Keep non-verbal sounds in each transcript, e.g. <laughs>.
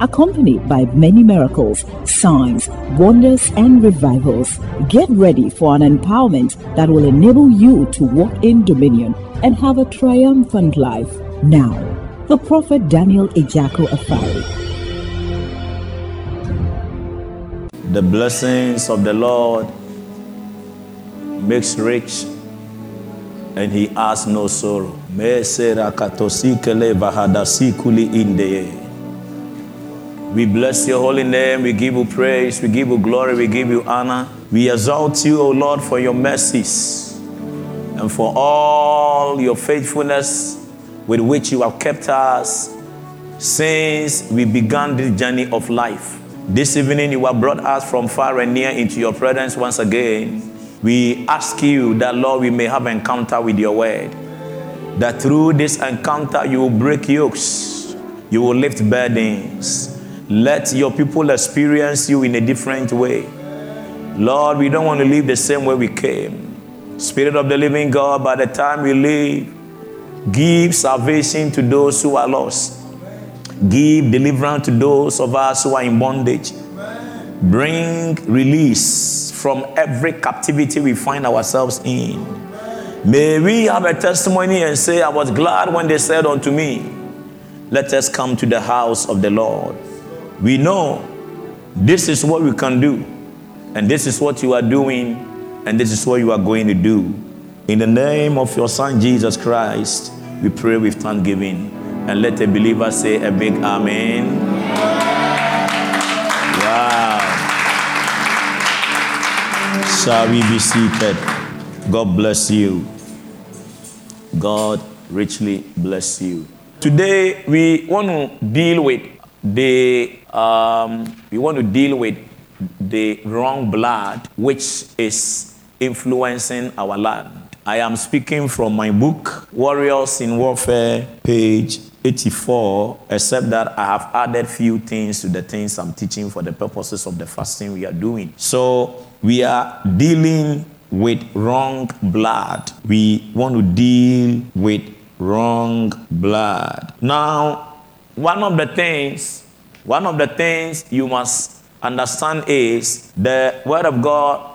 accompanied by many miracles, signs, wonders, and revivals. Get ready for an empowerment that will enable you to walk in dominion and have a triumphant life. Now, the prophet Daniel Ejako Afari. The blessings of the Lord makes rich and he has no sorrow. We bless your holy name. We give you praise. We give you glory. We give you honor. We exalt you, O Lord, for your mercies and for all your faithfulness with which you have kept us since we began this journey of life. This evening, you have brought us from far and near into your presence once again. We ask you that, Lord, we may have encounter with your word. That through this encounter, you will break yokes, you will lift burdens, let your people experience you in a different way. Lord, we don't want to live the same way we came. Spirit of the living God, by the time we leave, give salvation to those who are lost. Give deliverance to those of us who are in bondage. Bring release from every captivity we find ourselves in. May we have a testimony and say, I was glad when they said unto me, Let us come to the house of the Lord. We know this is what we can do, and this is what you are doing, and this is what you are going to do. In the name of your Son Jesus Christ, we pray with thanksgiving. And let the believer say a big amen. Wow. Shall we be seated? God bless you. God richly bless you. Today we want to deal with the um, we want to deal with the wrong blood which is influencing our land. I am speaking from my book, Warriors in Warfare, page 84, except that I have added few things to the things I'm teaching for the purposes of the fasting we are doing. So we are dealing with wrong blood. We want to deal with wrong blood. Now, one of the things one of the things you must understand is the Word of God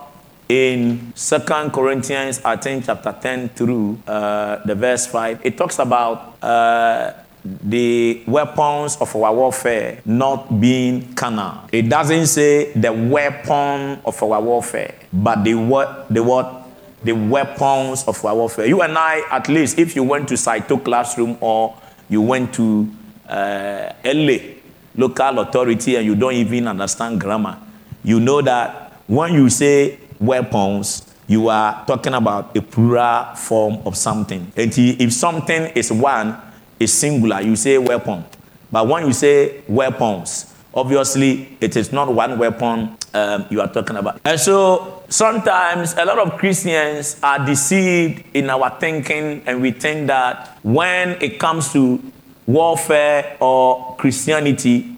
in Second Corinthians, I think, chapter 10 through uh, the verse 5. It talks about uh, the weapons of our warfare not being carnal. It doesn't say the weapon of our warfare, but the what the what the weapons of our warfare. You and I, at least, if you went to Saito classroom or you went to uh, LA, local authority and you don't even understand grammar, you know that when you say weapons, you are talking about a plural form of something. And if something is one, is singular, you say weapon. But when you say weapons, obviously it is not one weapon um, you are talking about. And so sometimes a lot of Christians are deceived in our thinking, and we think that when it comes to warfare or Christianity,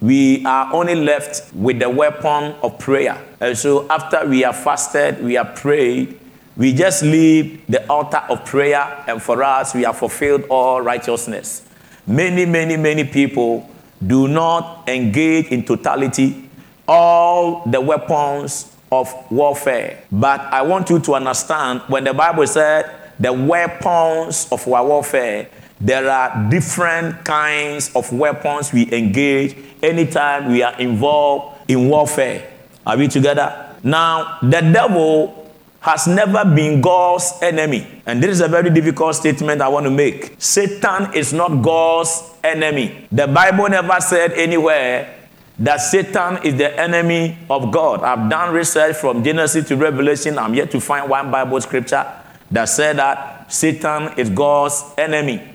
we are only left with the weapon of prayer. And so after we have fasted, we have prayed, we just leave the altar of prayer, and for us, we have fulfilled all righteousness. Many, many, many people do not engage in totality all the weapons of warfare. But I want you to understand when the Bible said the weapons of our warfare, there are different kinds of weapons we engage anytime we are involved in warfare. Are we together? Now, the devil has never been God's enemy. And this is a very difficult statement I want to make. Satan is not God's enemy. The Bible never said anywhere that Satan is the enemy of God. I've done research from Genesis to Revelation. I'm yet to find one Bible scripture that said that Satan is God's enemy.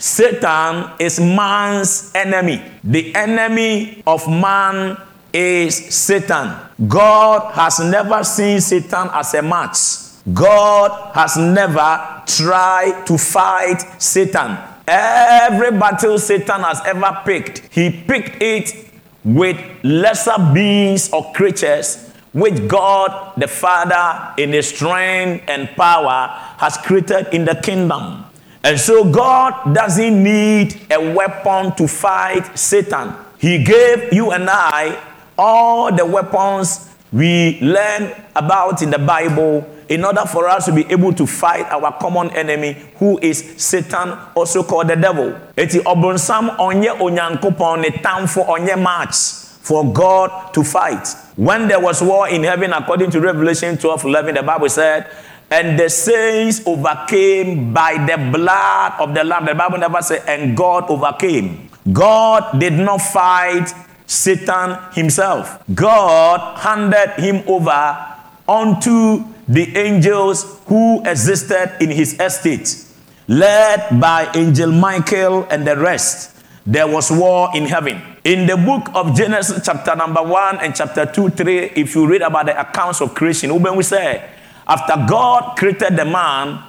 Satan is man's enemy. The enemy of man is Satan. God has never seen Satan as a match God has never tried to fight Satan. Every battle Satan has ever picked, he picked it with lesser beings or creatures which God the Father, in His strength and power, has created in the kingdom. And so God doesn't need a weapon to fight Satan. He gave you and I all the weapons we learn about in the Bible in order for us to be able to fight our common enemy who is Satan also called the devil. Eti obonsam onye onyankopon ne tamfo onye match for God to fight. When there was war in heaven according to Revelation 12 11 the Bible said and the saints overcame by the blood of the lamb. The Bible never said and God overcame. God did not fight Satan himself. God handed him over unto the angels who existed in his estate, led by angel Michael and the rest. There was war in heaven. In the book of Genesis, chapter number 1 and chapter 2, 3, if you read about the accounts of creation, when we say, after God created the man,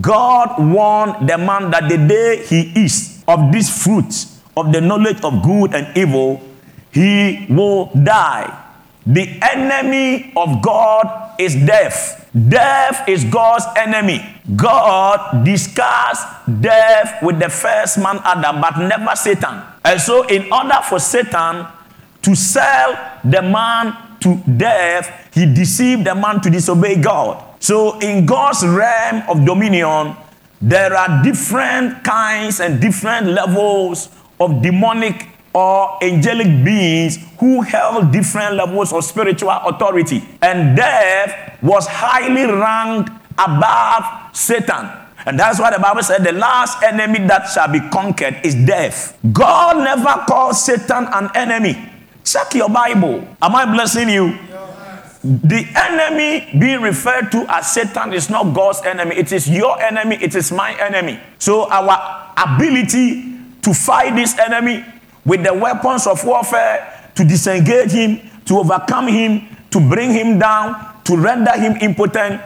God warned the man that the day he eats of this fruit of the knowledge of good and evil, he will die. The enemy of God is death. Death is God's enemy. God discussed death with the first man Adam, but never Satan. And so, in order for Satan to sell the man to death, he deceived the man to disobey God. So, in God's realm of dominion, there are different kinds and different levels of demonic or angelic beings who held different levels of spiritual authority. And death was highly ranked above Satan. And that's why the Bible said the last enemy that shall be conquered is death. God never called Satan an enemy. Check your Bible. Am I blessing you? The enemy being referred to as Satan is not God's enemy. It is your enemy. It is my enemy. So our ability to fight this enemy with the weapons of warfare to disengage him, to overcome him, to bring him down, to render him impotent,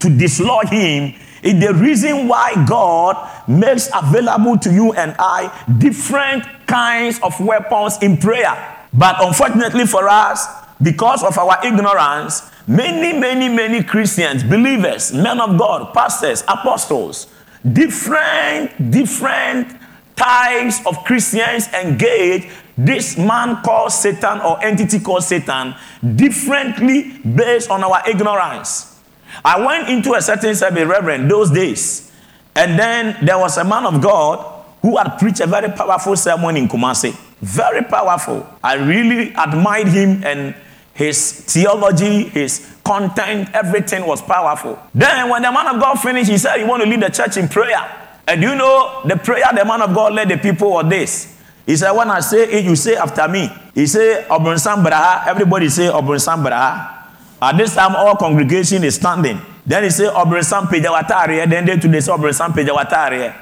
to dislodge him is the reason why God makes available to you and I different kinds of weapons in prayer. But unfortunately for us, because of our ignorance, many, many, many Christians, believers, men of God, pastors, apostles, different, different types of Christians engage this man called Satan or entity called Satan differently based on our ignorance. I went into a certain service, Reverend, those days, and then there was a man of God who had preached a very powerful sermon in Kumasi. Very powerful. I really admired him and his theology, his content, everything was powerful. Then, when the man of God finished, he said he want to lead the church in prayer. And you know the prayer the man of God led the people was this. He said, When I say it, you say after me. He said. Everybody say Braha. At this time, all congregation is standing. Then he said, Obronsam Pejawatari. Then they today say Obronsam Pejawatari.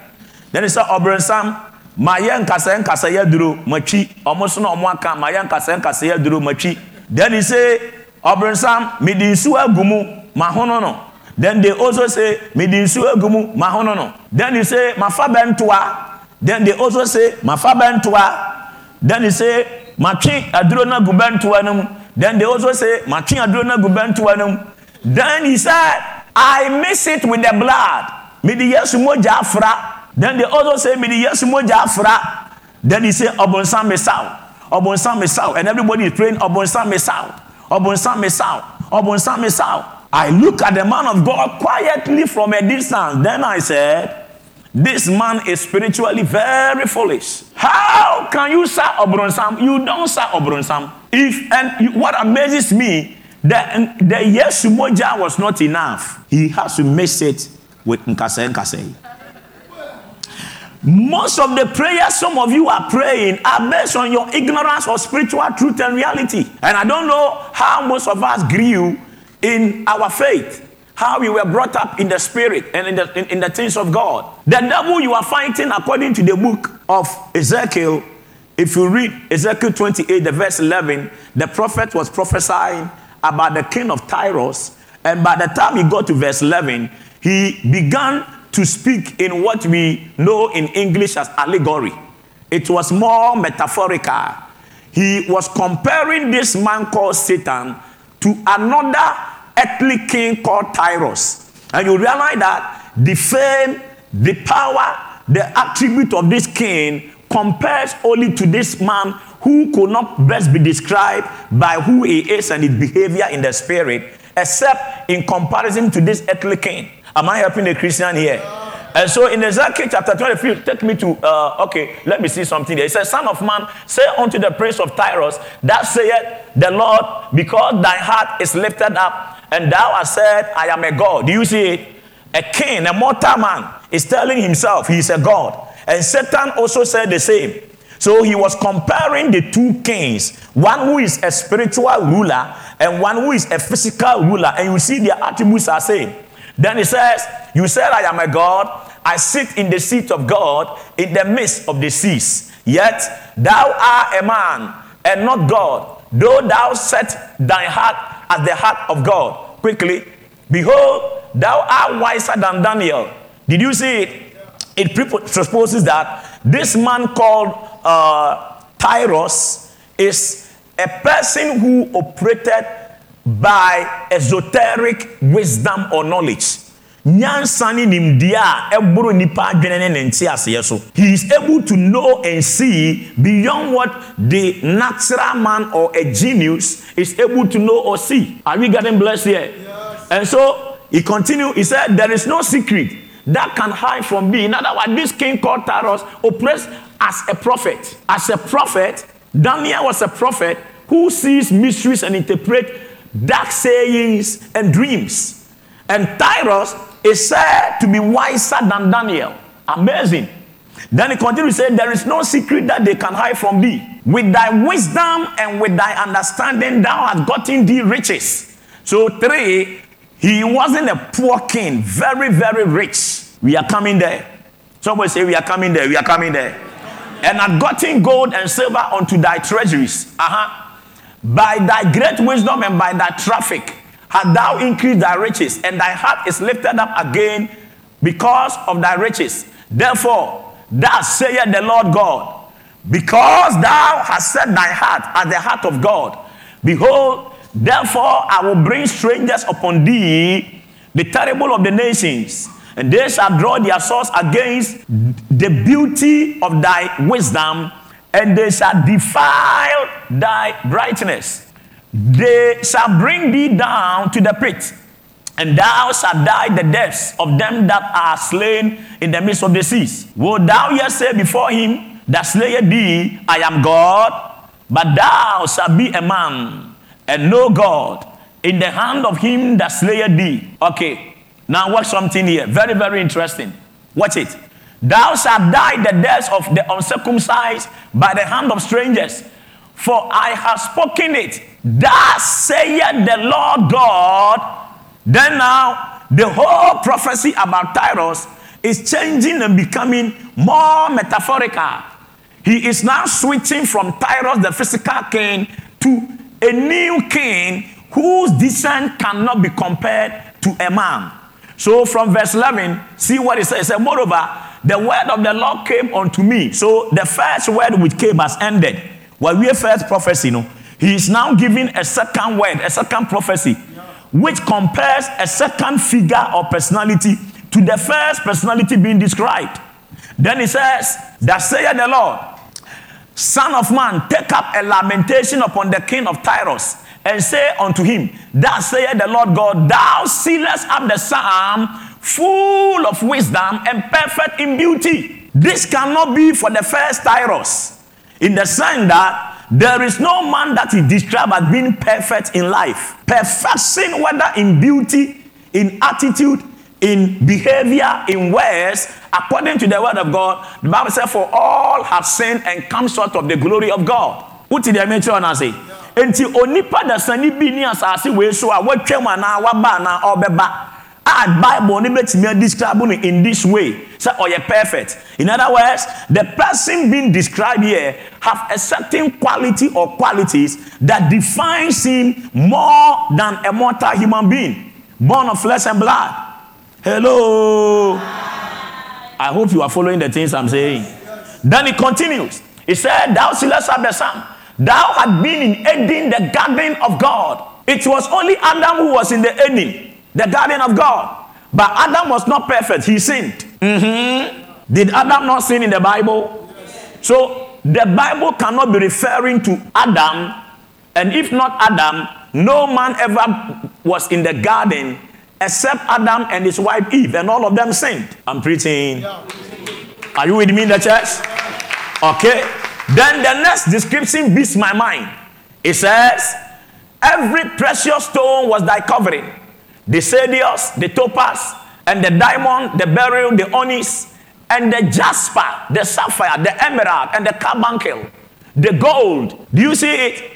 Then he said, Obronsam Maya nkasa nkasa ya duro machi. Omo so na omo aka maya nkasa nkasa ya duro machi. Then he say, Obronsam midi nsu agumu mahono then they also say, Midi nsuo egumu mahonono. Then he say, Mafa bentua. Then they also say, Mafa bentua. Then he say, Matwi aduro na gubentua num. Then they also say, Matwi aduro na gubentua num. Then he said, I mix it with the blood. Midi yesu moja afra. Then they also say, Midi yesu moja afra. Then he say, Obonsan mesau. Obonsan mesau. And everybody is praying, Obonsan mesau. Obonsan mesau. Obonsan mesau. I look at the man of God quietly from a distance. Then I said, This man is spiritually very foolish. How can you say Obronsam? You don't say Obronsam. If and what amazes me, that the Yesumoja was not enough. He has to mix it with Nkase Nkase. Most of the prayers some of you are praying are based on your ignorance of spiritual truth and reality. And I don't know how most of us grew in our faith, how we were brought up in the spirit and in the, in, in the things of God. The devil you are fighting, according to the book of Ezekiel, if you read Ezekiel 28, the verse 11, the prophet was prophesying about the king of Tyros. And by the time he got to verse 11, he began to speak in what we know in English as allegory. It was more metaphorical. He was comparing this man called Satan to another earthly king called Tyrus. And you realize that the fame, the power, the attribute of this king compares only to this man who could not best be described by who he is and his behavior in the spirit, except in comparison to this earthly king. Am I helping the Christian here? And so in Ezekiel chapter 23, take me to, uh, okay, let me see something there. It says, Son of man, say unto the prince of Tyrus, that saith the Lord, because thy heart is lifted up, and thou hast said, I am a God. Do you see it? A king, a mortal man, is telling himself he is a God. And Satan also said the same. So he was comparing the two kings, one who is a spiritual ruler and one who is a physical ruler. And you see their attributes are same. Then he says, You said, I am a God. I sit in the seat of God in the midst of the seas. Yet thou art a man and not God, though thou set thy heart as the heart of God. Quickly, behold, thou art wiser than Daniel. Did you see it? It presupposes that this man called uh, Tyrus is a person who operated by esoteric wisdom or knowledge. Nyansa ne nimdeɛ a ɛboro nipa adwene ne ne nte aseɛ so. He is able to know and see beyond what the natural man or a genius is able to know or see. Are we getting blessed here? Yes. and so he continued he said there is no secret that can hide from me in other words this king called Tyrus operates as a prophet. As a prophet Daniel was a prophet who sees mysteries and interpret dark sayings and dreams and Tyrus is said to be wiser than Daniel. Amazing. Then he continues to say, There is no secret that they can hide from thee. With thy wisdom and with thy understanding, thou hast gotten thee riches. So, three, he wasn't a poor king, very, very rich. We are coming there. Somebody say, We are coming there, we are coming there. And had gotten gold and silver unto thy treasuries. Uh-huh. By thy great wisdom and by thy traffic Had thou increased thy riches, and thy heart is lifted up again because of thy riches. Therefore, thus saith the Lord God, because thou hast set thy heart as the heart of God, behold, therefore I will bring strangers upon thee, the terrible of the nations, and they shall draw their swords against the beauty of thy wisdom, and they shall defile thy brightness. They shall bring thee down to the pit, and thou shalt die the deaths of them that are slain in the midst of the seas. Will thou yet say before him that slayeth thee, I am God? But thou shalt be a man, and no God, in the hand of him that slayeth thee. Okay, now watch something here. Very, very interesting. Watch it. Thou shalt die the deaths of the uncircumcised by the hand of strangers for I have spoken it. Thus saith the Lord God. Then now, the whole prophecy about Tyrus is changing and becoming more metaphorical. He is now switching from Tyrus, the physical king, to a new king whose descent cannot be compared to a man. So from verse 11, see what it says. It says, Moreover, the word of the Lord came unto me. So the first word which came has ended. While we first prophecy, he is now giving a second word, a second prophecy, which compares a second figure or personality to the first personality being described. Then he says, That saith the Lord, Son of man, take up a lamentation upon the king of Tyrus, and say unto him, That saith the Lord God, Thou sealest up the psalm full of wisdom and perfect in beauty. This cannot be for the first Tyrus in the sense that there is no man that is described as being perfect in life. Perfection, whether in beauty, in attitude, in behavior, in words, according to the word of God, the Bible says, For all have sinned and come short of the glory of God. What did I mention on say? Enti onipa da sani bi ni asase wei so a watwam anaa waba anaa ɔbɛba a bible ne bɛtumi describe no in this way sɛ ɔyɛ oh, perfect in other words the person being described here have a certain quality or qualities that defines him more than a mortal human being born of flesh and blood. Hello. I hope you are following the things I'm saying. Then it continues. He said, Thou shalt have the. Thou had been in Eden, the garden of God. It was only Adam who was in the Eden, the garden of God. But Adam was not perfect. He sinned. Mm-hmm. Did Adam not sin in the Bible? So the Bible cannot be referring to Adam. And if not Adam, no man ever was in the garden except Adam and his wife Eve, and all of them sinned. I'm preaching. Are you with me in the church? Okay. Then the next description beats my mind. It says, Every precious stone was thy covering the sardius, the topaz, and the diamond, the beryl, the onyx, and the jasper, the sapphire, the emerald, and the carbuncle, the gold. Do you see it?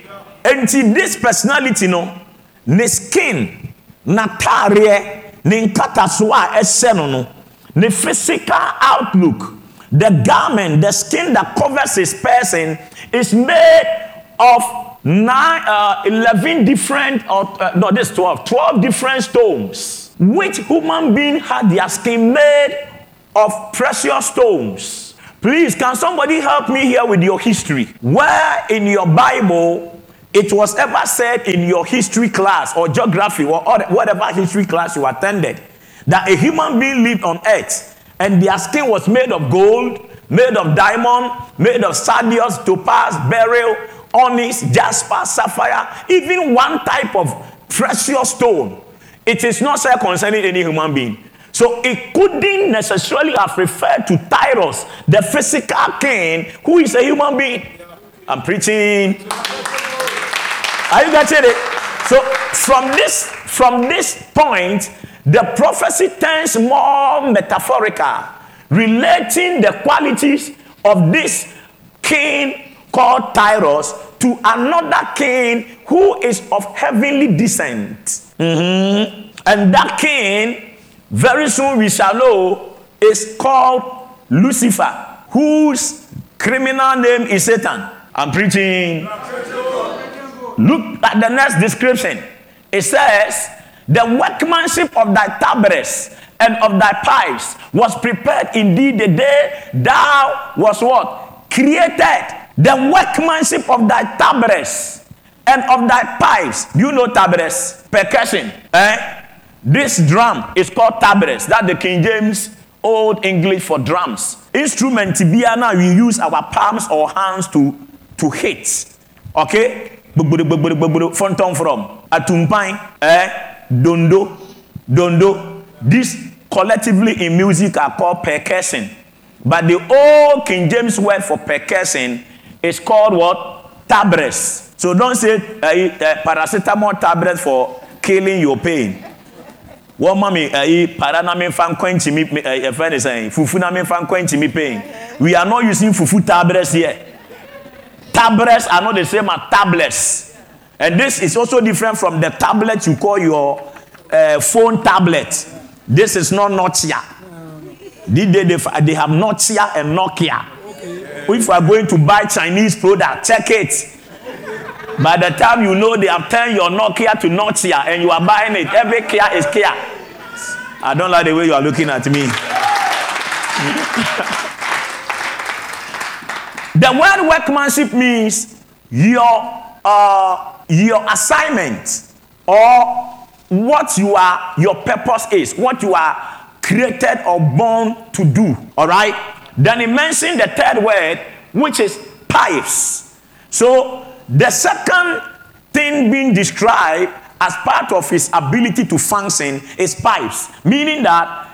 See this personality, no, the skin, natarie, ne nkatasoa ɛsɛ no the physical outlook, the garment, the skin that covers his person is made of nine, uh, 11 different, or uh, no, this 12, 12 different stones. Which human being had their skin made of precious stones? Please, can somebody help me here with your history? Where in your Bible it was ever said in your history class or geography or whatever history class you attended that a human being lived on earth and their skin was made of gold, made of diamond, made of sardius, topaz, beryl, onyx, jasper, sapphire, even one type of precious stone. It is not said concerning any human being. So it couldn't necessarily have referred to Tyros, the physical king, who is a human being. I'm preaching. Are you getting it? So from this from this point, the prophecy turns more metaphorical, relating the qualities of this king called Tyros to another king who is of heavenly descent. Mm-hmm. And that king, very soon we shall know, is called Lucifer, whose criminal name is Satan. I'm preaching. Look at the next description. It says, The workmanship of thy tabrets and of thy pipes was prepared indeed the day thou was what? Created the workmanship of thy tabrets and of thy pipes. Do you know tabrets? Percussion. Eh? This drum is called tabrets. That's the King James Old English for drums. Instrument now we use our palms or hands to to hit. Okay? Fonton from atumpan, eh? Dondo, dondo. These collectively in music are called percussion. But the old King James word for percussion is called what? Tabrets. So don't say uh, uh, paracetamol tablet for killing your pain. Wọ́n mọ̀ mi ẹ̀yí para na mi fa nkwenchi mi ẹ̀fẹ́ ni sẹ́yìn fufu na mi fa nkwenchi mi pain. We are not using fufu tablets here. Tablets are not the same as tablets. And this is also different from the tablet you call your uh, phone tablet. This is not Nokia. They, they, they have Nokia and Nokia. If you are going to buy Chinese product, check it. By the time you know they have turned your Nokia to Nokia and you are buying it, every Kia is Kia. I don't like the way you are looking at me. the word workmanship means your uh, your assignment or what you are your purpose is, what you are created or born to do. All right. Then he mentioned the third word, which is pipes. So the second thing being described as part of his ability to function is pipes, meaning that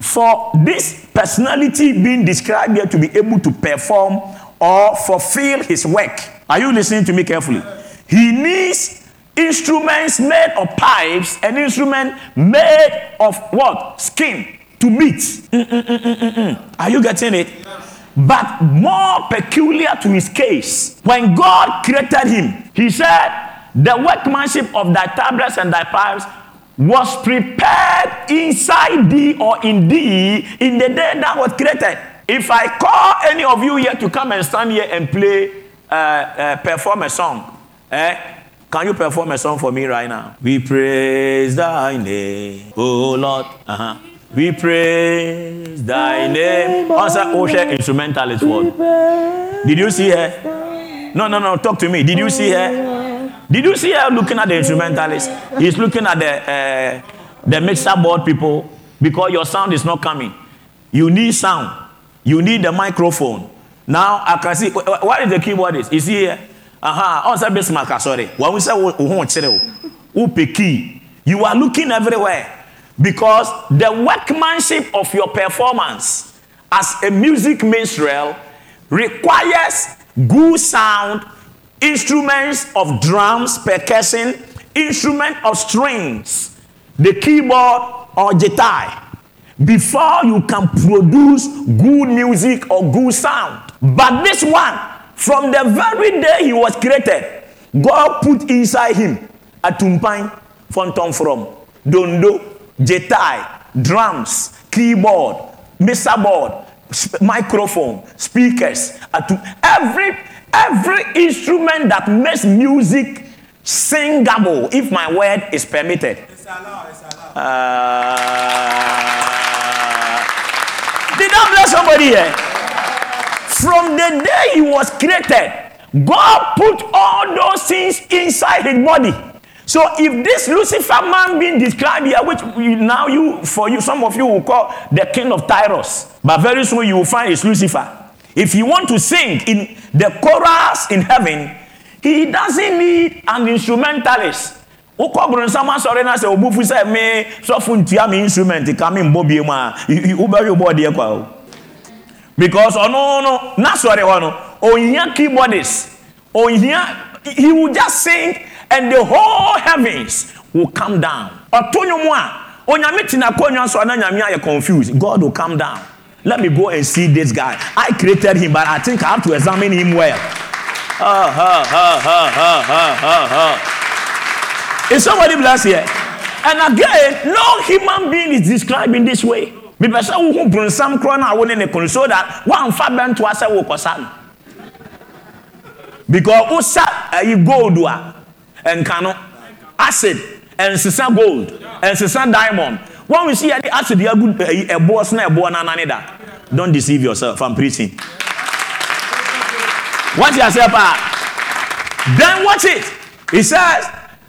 for this personality being described here to be able to perform or fulfill his work. Are you listening to me carefully? He needs instruments made of pipes, an instrument made of what? Skin to meet. Mm-mm-mm-mm-mm. Are you getting it? But more peculiar to his case, when God created him, he said, The workmanship of thy tablets and thy pipes was prepared inside thee or in thee in the day that was created. If I call any of you here to come and stand here and play, uh, uh, perform a song, eh, Can you perform a song for me right now? We praise thy name, oh Lord. Uh-huh. We praise thy name. Also, Osha instrumentalist word. Did you see her? No, no, no. Talk to me. Did you see her? Did you see her looking at the instrumentalist? He's looking at the uh, the mixer board people because your sound is not coming. You need sound. You need the microphone. Now I can see. What is the keyboard? Is is here? Aha. Also, Bismarck. Sorry. When we say key, you are looking everywhere because the workmanship of your performance as a music minstrel requires good sound, instruments of drums, percussion, instrument of strings, the keyboard or guitar before you can produce good music or good sound. But this one, from the very day he was created, God put inside him a tumpan, fonton from, dondo, guitar, drums, keyboard, mixer board, sp- microphone, speakers, every every instrument that makes music singable, if my word is permitted. It's allowed, it's allowed. Uh, did I bless somebody here? From the day he was created, God put all those things inside his body. So if this Lucifer man being described here, which now you for you, some of you will call the king of Tyros, but very soon you will find it's Lucifer. If you want to sing in the chorus in heaven, he doesn't need an instrumentalist. wokɔ boronsam asɔre no sɛ obufu sɛ me sɔfo ntua me instrument ka me mbɔ bie mu a wobɛhwe bɔɔdeɛ kwa o because ɔno no n'asɔre hɔ no ɔnhia keyboardist ɔnhia he will just sing and the whole heavens will come down. Ɔtɔ a onyame te n'akonnwa so na nyame ayɛ confused God will come down. Let me go and see this guy. I created him, but I think I have to examine him well. Is somebody blessed here? And again, no human being is described in this way. Bíbẹ̀ sẹ́ wo hu bronsam korɔ náà wọ́n ní ne kunu so that wọ́n anfa bẹ́ntò asẹ́ wò kọ́sá no. Because ó sá ẹ̀yí a nka no acid. And nsesa gold. And nsesa diamond. When we see yɛde acid agu ɛboɔ so na ɛboɔ nanane don't deceive yourself i'm preaching. What you say pa then watch it. He says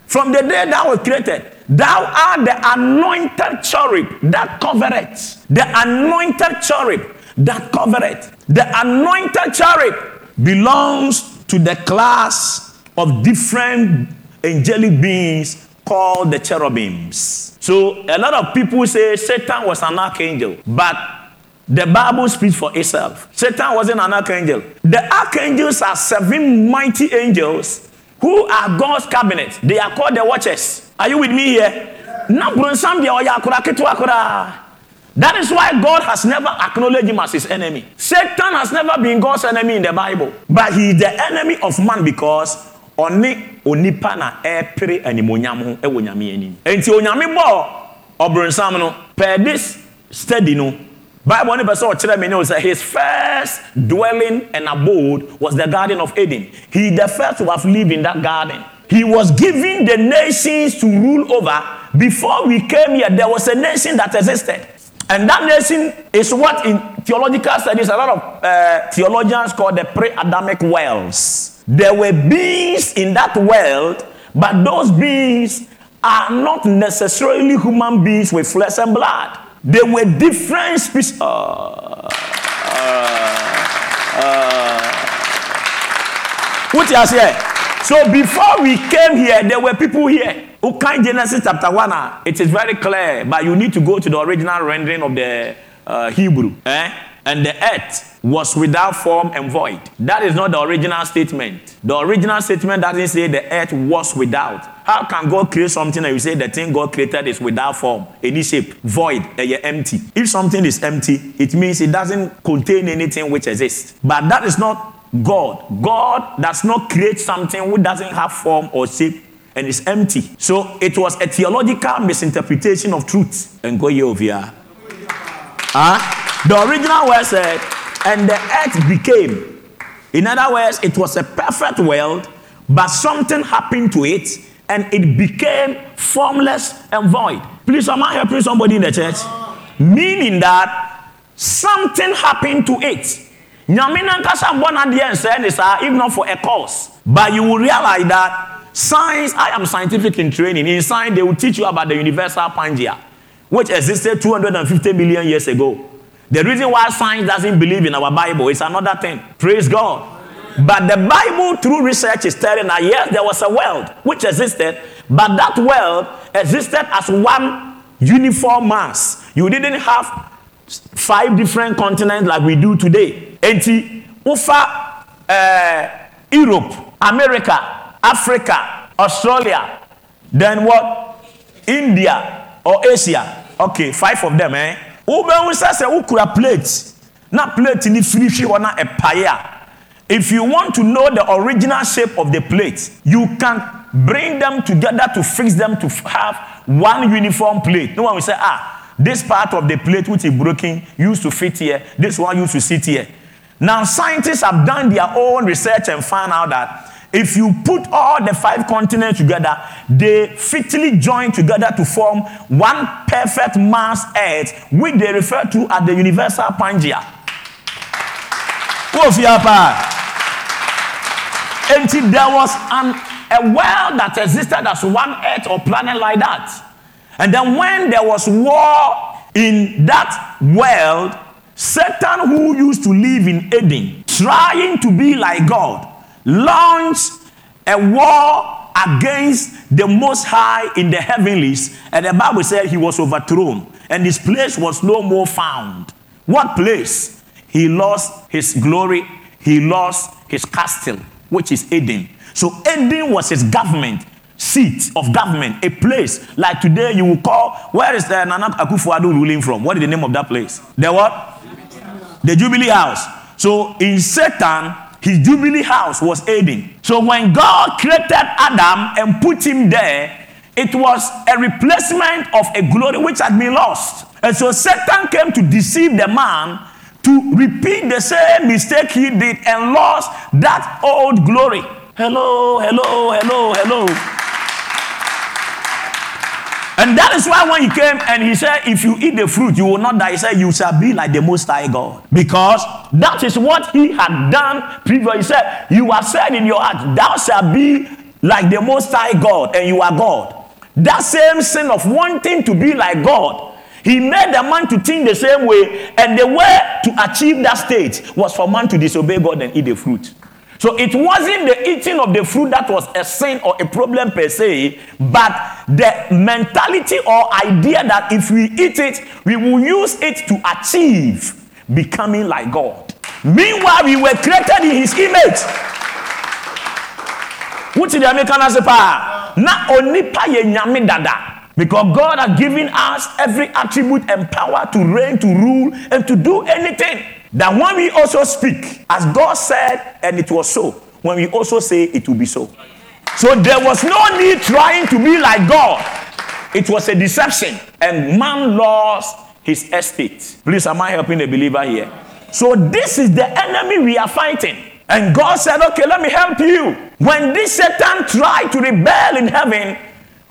from the day thou was created thou art the anointed cherub that covereth. The anointed cherub that covereth. The anointed cherub belongs to the class of different angelic beings called the cherubims. So a lot of people say Satan was an archangel, but the Bible speaks for itself. Satan wasn't an archangel. The archangels are seven mighty angels who are God's cabinet. They are called the watchers. Are you with me here? That is why God has never acknowledged him as his enemy. Satan has never been God's enemy in the Bible, but he is the enemy of man because ɔne onipa na ɛpere animonyam ho ɛwɔ nyame anim. Nti onyame bɔ ɔbronsam no per this study no bible ne bɛ sɛ ɔkyerɛ me ne sɛ his first dwelling and abode was the garden of eden. He the first to have lived in that garden. He was given the nations to rule over before we came here. There was a nation that existed. And that nation is what in theological studies a lot of uh, theologians call the pre-adamic worlds there were beings in that world, but those beings are not necessarily human beings with flesh and blood. They were different species. Uh, uh. What you say? So before we came here, there were people here. Okay, Genesis chapter 1, uh, it is very clear, but you need to go to the original rendering of the uh, Hebrew. Eh? And the earth was without form and void. That is not the original statement. The original statement doesn't say the earth was without. How can God create something and you say the thing God created is without form, any shape, void, and you're empty? If something is empty, it means it doesn't contain anything which exists. But that is not God. God does not create something which doesn't have form or shape and is empty. So it was a theological misinterpretation of truth. And go here. Huh? The original word said and the earth became. In other words, it was a perfect world but something happened to it and it became formless and void. Please, am I helping somebody in the church? Meaning that something happened to it. Saa uh, if not for a cause but you will realize that science I am scientific in training in science they will teach you about the universal Pangea which existed 250 million years ago the reason why science doesn't believe in our Bible is another thing. Praise God. But the Bible through research is telling us yes there was a world which existed but that world existed as one uniform mass. You didn't have five different continents like we do today. Enti wofa uh, europe america africa australia then what? India or asia. Okay five of them eh wobɛhu sɛ sɛ wokura plate na plate ni firi hwi hɔ na ɛpae a if you want to know the original shape of the plate you can bring them together to fix them to have one uniform plate. No one will say ah this part of the plate which is broken used to fit here this one used to sit here. Now, scientists have done their own research and found out that if you put all the five continents together, they fitly join together to form one perfect mass Earth, which they refer to as the universal Pangea. And there was an, a world that existed as one Earth or planet like that. And then when there was war in that world, Satan, who used to live in Eden, trying to be like God, launched a war against the Most High in the heavenlies, and the Bible said he was overthrown, and his place was no more found. What place? He lost his glory, he lost his castle, which is Eden. So Eden was his government seat of government, a place like today you will call. Where is uh, the Nana Akufo-Addo ruling from? What is the name of that place? The what? the Jubilee house. So in Satan, his Jubilee house was Eden. So when God created Adam and put him there, it was a replacement of a glory which had been lost. And so Satan came to deceive the man to repeat the same mistake he did and lost that old glory. Hello, hello, hello, hello. And that is why when he came and he said, If you eat the fruit, you will not die. He said, You shall be like the Most High God. Because that is what he had done previously. He said, You have said in your heart, Thou shalt be like the Most High God, and you are God. That same sin of wanting to be like God, he made the man to think the same way, and the way to achieve that state was for man to disobey God and eat the fruit. So it wasn't the eating of the fruit that was a sin or a problem per se, but the mentality or idea that if we eat it, we will use it to achieve becoming like God. Meanwhile, we were created in His image. What did the American say? Na onipa ye dada. Because God has given us every attribute and power to reign, to rule, and to do anything. That when we also speak, as God said, and it was so, when we also say it will be so. So there was no need trying to be like God. It was a deception, and man lost his estate. Please, am I helping the believer here? So this is the enemy we are fighting. And God said, Okay, let me help you. When this Satan tried to rebel in heaven,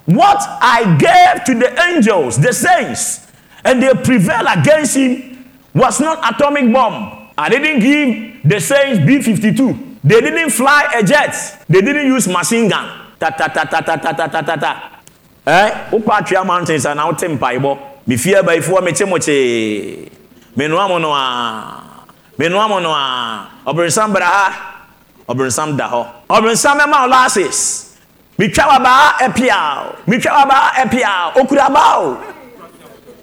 what I gave to the angels, the saints, and they prevail against him, was not atomic bomb. I didn't give the saints B-52. They didn't fly a jet. They didn't use machine gun. Ta ta ta ta ta ta ta ta ta ta. Eh? Upa Tria Mountains are now tempaibo. Me fear by four me chemoche. Me no amo no a. Me no amo no a. Obrinsam braha. Obrinsam daho. Obrinsam ema olasis. Me twa ba epia. Me twa ba epia. Okura ba o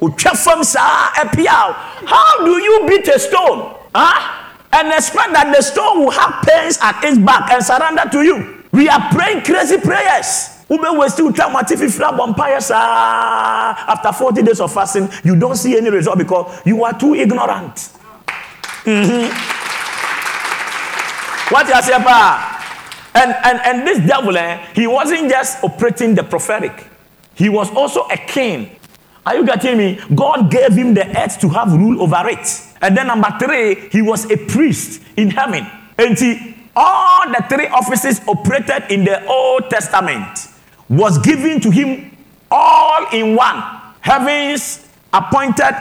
otwa fam saa ɛpia how do you beat a stone? Huh? and expect that the stone will have pains at its back and surrender to you. We are praying crazy prayers. Wobɛwɔ still twa mo ate fifiri abɔ mpaeɛ after 40 days of fasting you don't see any result because you are too ignorant. Mm-hmm. what you say pa? And, and and this devil eh, he wasn't just operating the prophetic. He was also a king are you getting me? God gave him the earth to have rule over it. And then number three, he was a priest in heaven. And he, all the three offices operated in the Old Testament was given to him all in one. Heaven's appointed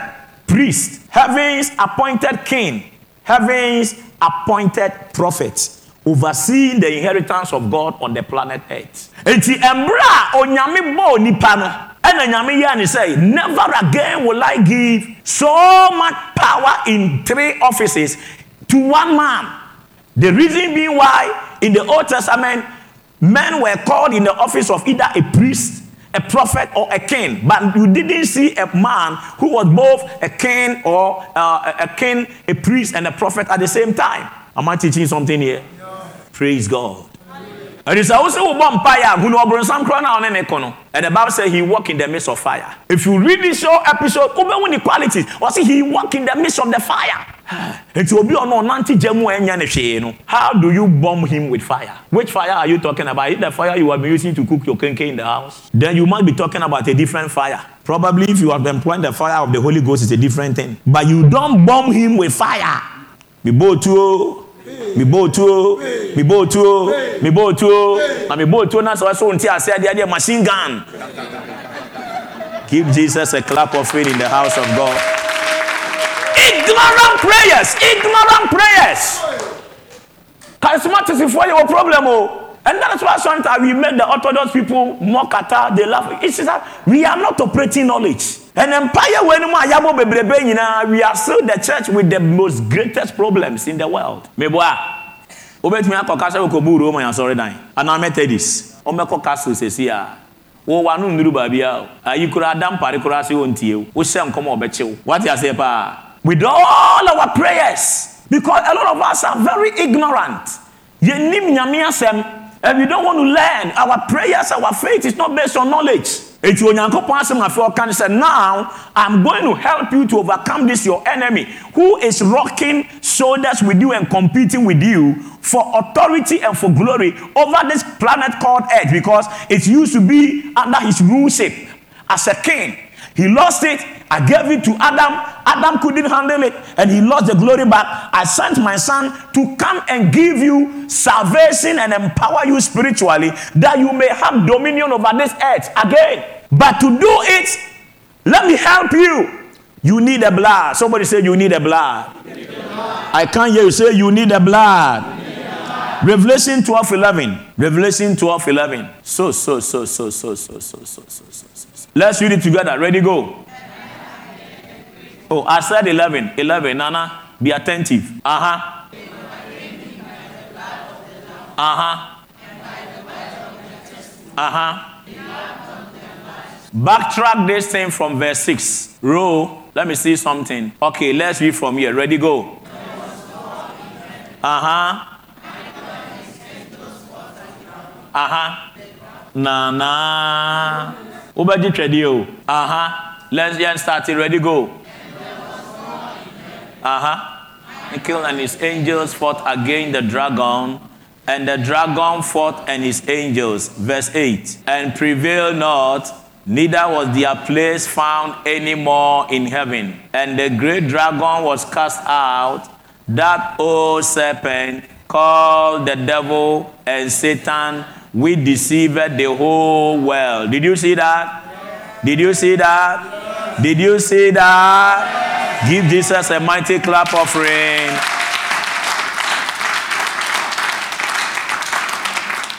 priest, heaven's appointed king, heaven's appointed prophet overseeing the inheritance of God on the planet Earth. Onyame bo nipa ɛna nyame yɛ ne sɛ never again will I give so much power in three offices to one man. The reason being why in the Old Testament men were called in the office of either a priest, a prophet, or a king, but you didn't see a man who was both a king or uh, a king, a priest, and a prophet at the same time. Am I teaching something here? Praise God. And it's also one fire who know some crown on an econo. And the Bible says he walk in the midst of fire. If you read this show episode, open the qualities, see he walk in the midst of the fire. <sighs> And to be on nanti jemu enya How do you bomb him with fire? Which fire are you talking about? Is the fire you have been using to cook your kenke in the house? Then you must be talking about a different fire. Probably if you have employed the fire of the Holy Ghost, it's a different thing. But you don't bomb him with fire. Be bold to me botuo me botuo me botuo na me botuo na sɛ wɔsɛ nti ase adeɛ adeɛ machine gun. Give jesus a clap of faith in the house of god. Ignorant prayers ignorant prayers. Charismatic for your problem oh and that's why sometimes we make the orthodox people mock at they laugh. It's that we are not operating knowledge and empire when ayabo bebrebe nyinaa we are still the church with the most greatest problems in the world. Meboa wobɛtumi akɔ kasa wokɔbu wuro ma yɛasɔre dan. Anaa methodist ɔmɛkɔ castle sɛsi a wɔwa no nnuru baabi a ayi koraa da mpare koraa sɛ wɔntie wo. Wohyɛ nkɔm a ɔbɛkyew wate aseɛ paa with all our prayers because a lot of us are very ignorant. Yɛnnim nyame asɛm. And we don't want to learn. Our prayers our faith is not based on knowledge eti onyankopɔn asɛm afi ɔka ne sɛ now i'm going to help you to overcome this your enemy who is rocking shoulders with you and competing with you for authority and for glory over this planet called earth because it used to be under his ruleship as a king he lost it. I gave it to Adam. Adam couldn't handle it and he lost the glory back. I sent my son to come and give you salvation and empower you spiritually that you may have dominion over this earth again. But to do it, let me help you. You need a blood. Somebody say, You need a blood. I can't hear you say, You need a blood. blood. Revelation 12 11. Revelation 12 11. So, so, so, so, so, so, so, so, so, so. Let's read it together. Ready, go. Oh, I said 11. 11. Nana, be attentive. Uh huh. Uh huh. Uh huh. Backtrack this thing from verse 6. Row. Let me see something. Okay, let's read from here. Ready, go. Uh huh. Uh huh. Na na. Wobɛgye twɛdeɛ o. Aha. Let's get started. Ready go. Aha. Michael and his angels fought against the dragon. And the dragon fought and his angels. Verse 8 and prevailed not neither was their place found any more in heaven. And the great dragon was cast out that old serpent called the devil and satan we deceived the whole world. Did you see that? Did you see that? Did you see that? Give Jesus a mighty clap offering.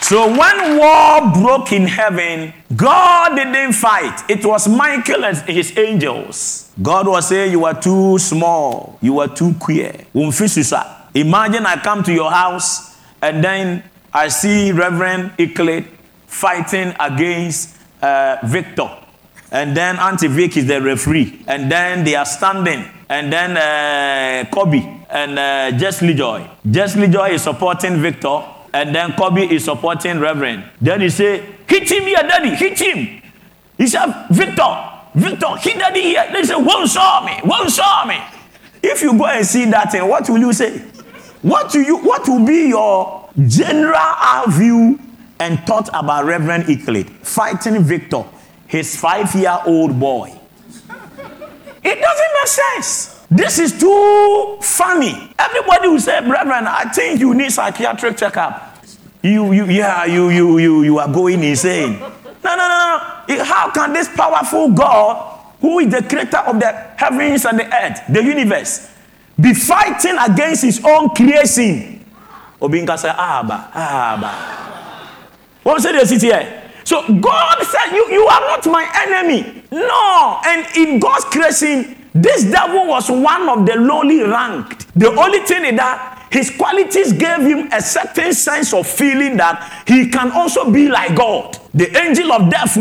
So when war broke in heaven, God didn't fight. It was Michael and his angels. God was saying, You are too small. You are too queer. Imagine I come to your house and then I see Reverend Ickley fighting against uh, Victor. And then Auntie Vic is the referee. And then they are standing. And then uh, Kobe and uh, Jessley Joy. Jessley Joy is supporting Victor. And then Kobe is supporting Reverend. Then he say, hit him here, daddy, hit him. He said, Victor, Victor, hit daddy here. They say, one saw me, one saw me. If you go and see that thing, what will you say? What, do you, what will be your general view and thought about Reverend Euclid fighting Victor, his five year old boy. It doesn't make sense. This is too funny. Everybody will say, Brethren, I think you need psychiatric checkup. You, you, yeah, you, you, you, you are going insane. No, no, no, no. How can this powerful God, who is the creator of the heavens and the earth, the universe, be fighting against his own creation? Obinka say, Abba, Abba. What say they sit here? So God said, you, you are not my enemy. No. And in God's creation, this devil was one of the lowly ranked. The only thing is that his qualities gave him a certain sense of feeling that he can also be like God. The angel of death,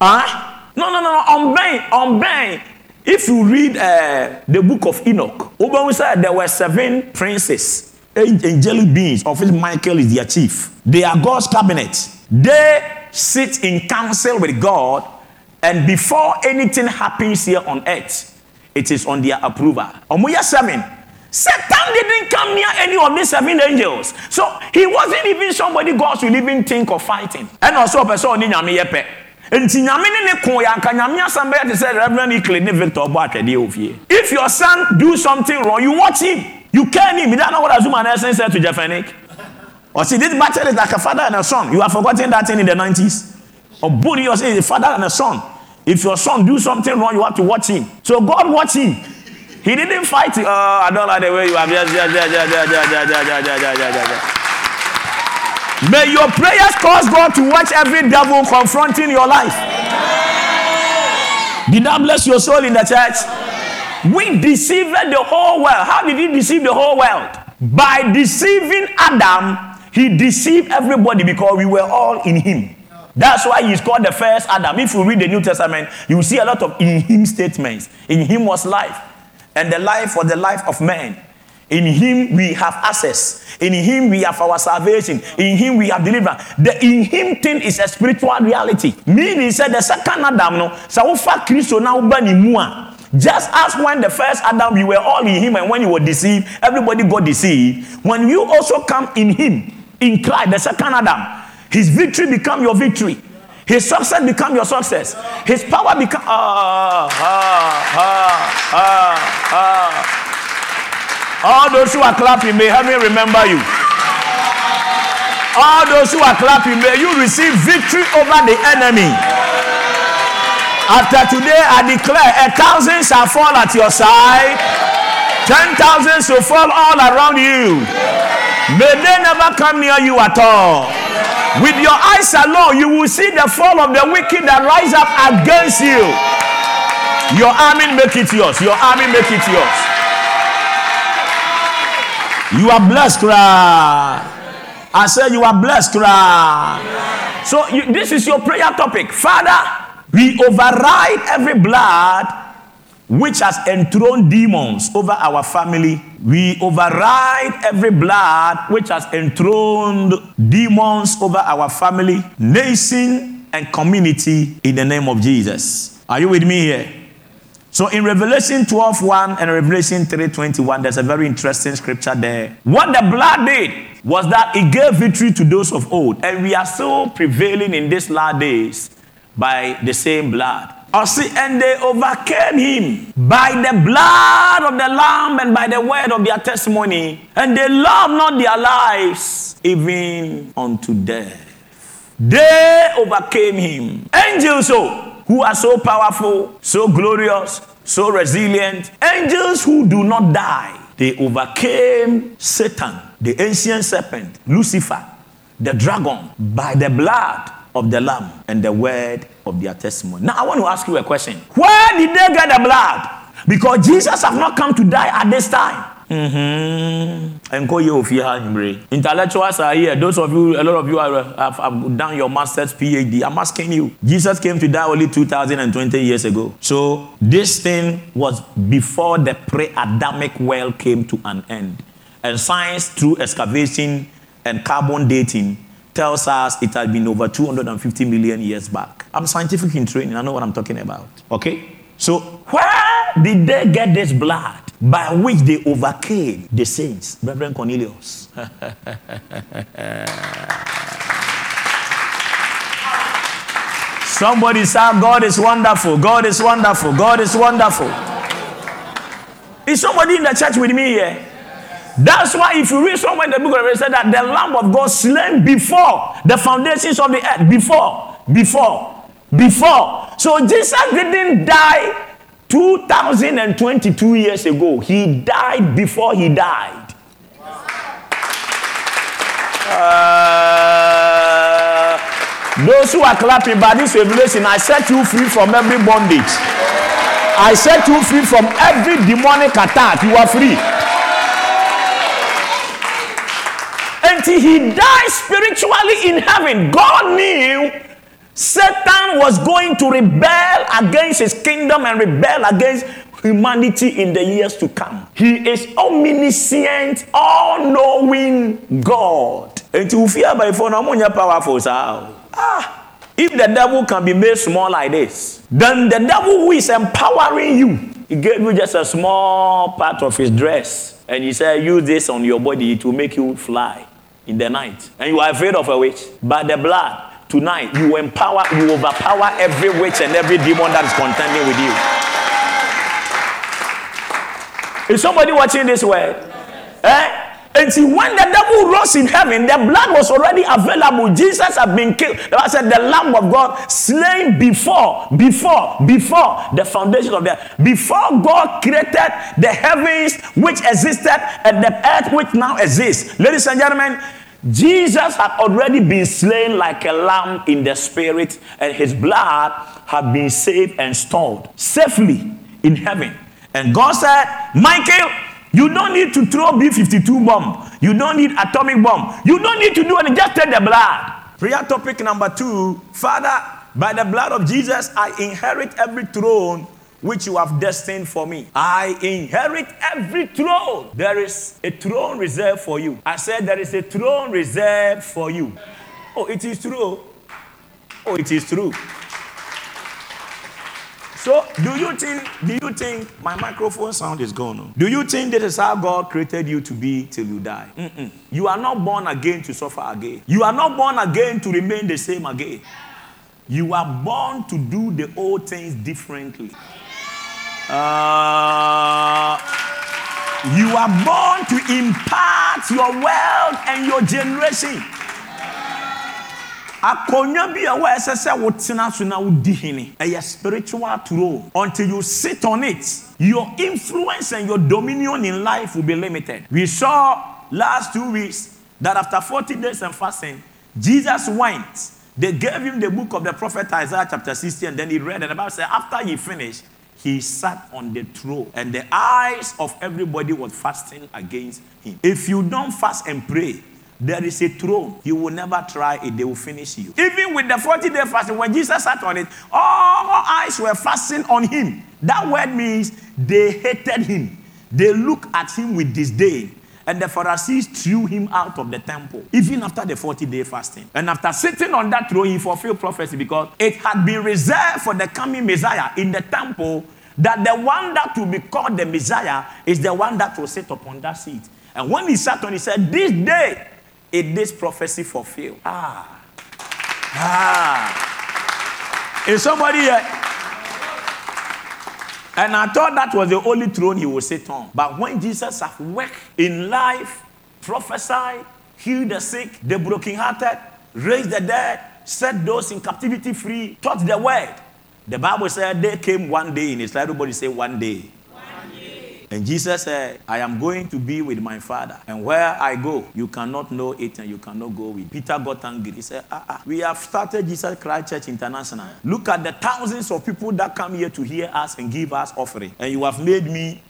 ah? no, no, no, no, on Ben, on Ben. If you read uh, the book of Enoch, Oban said there were seven princes, angelic beings, of which Michael is their chief. They are God's cabinet. They sit in council with God and before anything happens here on earth, it is on their approval. Omuya 7. Satan didn't come near any of these seven angels. So he wasn't even somebody God should even think of fighting. And also, person. Nti nyame ne ne ko ya nka nyame asɛm bɛyɛ te sɛ reverend ikle ne victor ɔbɔ atwɛdeɛ wɔ if your son do something wrong you watch him you care him that know what azuma na ɛsɛn said to or see this battle is like a father and a son you have forgotten that thing in the 90s or bully your say a father and a son if your son do something wrong, you have to watch him. So God watch him. He didn't fight. Oh, I don't like the way you are. May your prayers cause God to watch every devil confronting your life. Did that bless your soul in the church? We deceived the whole world. How did he deceive the whole world? By deceiving Adam, he deceived everybody because we were all in him. That's why he's called the first Adam. If you read the New Testament, you will see a lot of in him statements. In him was life, and the life was the life of man. In him we have access. In him we have our salvation. In him we have deliverance. The in him thing is a spiritual reality. Meaning said the second Adam no, so Christ now mua. Just as when the first Adam, we were all in him, and when you were deceived, everybody got deceived. When you also come in him, in Christ, the second Adam, his victory become your victory. His success become your success. His power become ah ah ah ah ah. All those who are clapping, may heaven remember you. All those who are clapping, may you receive victory over the enemy. After today, I declare a thousand shall fall at your side, ten thousands shall fall all around you. May they never come near you at all. With your eyes alone, you will see the fall of the wicked that rise up against you. Your army make it yours. Your army make it yours. You are blessed, cry. I said you are blessed, cry. So you, this is your prayer topic. Father, we override every blood which has enthroned demons over our family. We override every blood which has enthroned demons over our family, nation, and community in the name of Jesus. Are you with me here? So in Revelation 12 1 and Revelation 3 21, there's a very interesting scripture there. What the blood did was that it gave victory to those of old, and we are still prevailing in these last days by the same blood. And they overcame him by the blood of the Lamb and by the word of their testimony, and they loved not their lives even unto death. They overcame him. Angels, oh, who are so powerful, so glorious, so resilient, angels who do not die, they overcame Satan, the ancient serpent, Lucifer, the dragon, by the blood of the Lamb and the word of their testimony. Now, I want to ask you a question. Where did they get the blood? Because Jesus have not come to die at this time. Mm-hmm. Enko you feha him? Intellectuals are here. Those of you, a lot of you are, have, have done your master's PhD. I'm asking you. Jesus came to die only 2020 years ago. So this thing was before the pre-Adamic world came to an end. And science, through excavation and carbon dating, tells us it has been over 250 million years back. I'm scientific in training, I know what I'm talking about. Okay? So, where did they get this blood by which they overcame the saints? Reverend Cornelius. <laughs> Somebody said, God is wonderful, God is wonderful, God is wonderful. Is somebody in the church with me here? That's why if you read somewhere in the book of Revelation that the Lamb of God slain before the foundations of the earth, before, before, before. So Jesus didn't die 2022 years ago. He died before he died. Uh, those who are clapping by this revelation, I set you free from every bondage. I set you free from every demonic attack. You are free. Until he died spiritually in heaven, God knew Satan was going to rebel against his kingdom and rebel against humanity in the years to come. He is omniscient, all knowing God. By phone, powerful. Ah, if the devil can be made small like this, then the devil who is empowering you, he gave you just a small part of his dress, and he said, Use this on your body to make you fly in the night. And you are afraid of a witch. But the blood, tonight, you empower, you overpower every witch and every demon that is contending with you. Is somebody watching this word? Eh? And see, when the devil rose in heaven, the blood was already available. Jesus had been killed. I said, the Lamb of God slain before, before, before the foundation of the earth. Before God created the heavens which existed and the earth which now exists. Ladies and gentlemen, Jesus had already been slain like a lamb in the spirit, and his blood had been saved and stored safely in heaven. And God said, Michael, you don't need to throw B 52 bomb. You don't need atomic bomb. You don't need to do anything. Just take the blood. Prayer topic number two Father, by the blood of Jesus, I inherit every throne which you have destined for me. I inherit every throne. There is a throne reserved for you. I said, There is a throne reserved for you. Oh, it is true. Oh, it is true. So, do you think? Do you think my microphone sound is gone? Do you think this is how God created you to be till you die? Mm-mm. You are not born again to suffer again. You are not born again to remain the same again. You are born to do the old things differently. Uh, you are born to impart your wealth and your generation. Akonnwa bi a wɔɛsɛ sɛ wotena so na wodi hene. Ɛyɛ spiritual throne. Until you sit on it your influence and your dominion in life will be limited. We saw last two weeks that after 40 days and fasting jesus went they gave him the book of the prophet isaiah chapter 60 and then he read and the bible said after he finished he sat on the throne and the eyes of everybody was fasting against him if you don't fast and pray there is a throne. You will never try it, they will finish you. Even with the 40 day fasting, when Jesus sat on it, all eyes were fastened on him. That word means they hated him. They looked at him with disdain. And the Pharisees threw him out of the temple, even after the 40 day fasting. And after sitting on that throne, he fulfilled prophecy because it had been reserved for the coming Messiah in the temple that the one that will be called the Messiah is the one that will sit upon that seat. And when he sat on, he said, This day is this prophecy fulfilled? Ah. Ah. Is somebody here? And I thought that was the only throne he would sit on. But when Jesus has worked in life, prophesied, healed the sick, the brokenhearted, raised the dead, set those in captivity free, taught the word. The Bible said they came one day in life. Everybody say one day. And Jesus said, I am going to be with my Father. And where I go, you cannot know it and you cannot go with. Peter got angry. He said, ah, ah, We have started Jesus Christ Church International. Look at the thousands of people that come here to hear us and give us offering. And you have made me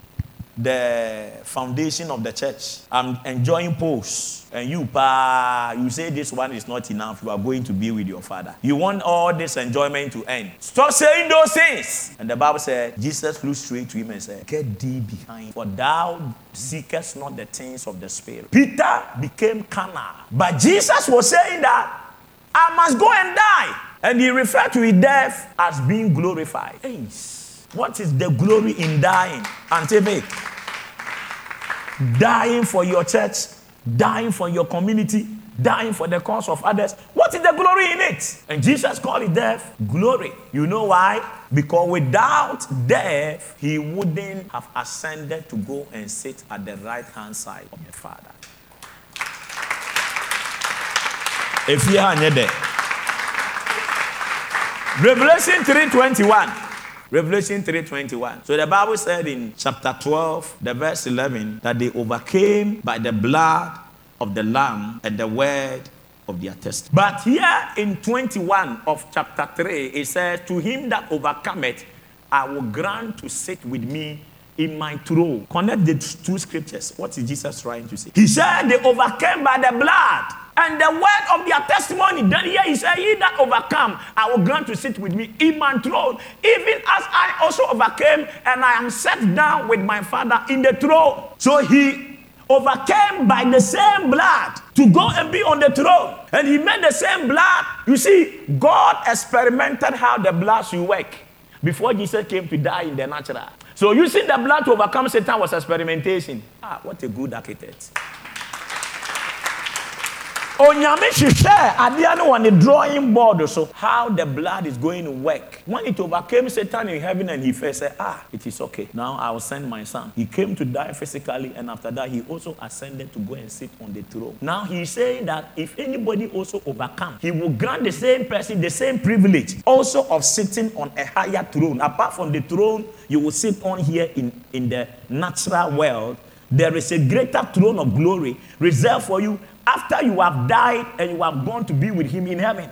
the foundation of the church. I'm enjoying posts. And you, pa, you say this one is not enough. You are going to be with your father. You want all this enjoyment to end. Stop saying those things. And the Bible said, Jesus flew straight to him and said, Get thee behind, for thou seekest not the things of the spirit. Peter became carnal. But Jesus was saying that I must go and die. And he referred to his death as being glorified. Hey, what is the glory in dying? Antebe. Dying for your church, dying for your community, dying for the cause of others. What is the glory in it? And Jesus called it death glory. You know why? Because without death, he wouldn't have ascended to go and sit at the right hand side of the Father. If you are there. Revelation 3:21. Revelation 3:21. So the Bible said in chapter 12, the verse 11, that they overcame by the blood of the lamb and the word of their testimony. But here in 21 of chapter 3, it says, To him that overcometh, I will grant to sit with me in my throne. Connect the two scriptures. What is Jesus trying to say? He said they overcame by the blood and the word of their testimony. Then here he said, He that overcome, I will grant to sit with me in my throne, even as I also overcame, and I am set down with my Father in the throne. So he overcame by the same blood to go and be on the throne. And he made the same blood. You see, God experimented how the blood should work before Jesus came to die in the natural. So using the blood to overcome Satan was experimentation. Ah, what a good architect onyame hwehwɛ adeɛ no wɔ ne drawing board so. How the blood is going to work. When it overcame satan in heaven and he first said ah it is okay. Now i will send my son. He came to die physically and after that he also ascended to go and sit on the throne. Now he's saying that if anybody also overcome he will grant the same person the same privilege also of sitting on a higher throne. Apart from the throne you will sit on here in in the natural world. There is a greater throne of glory reserved for you after you have died and you have gone to be with him in heaven.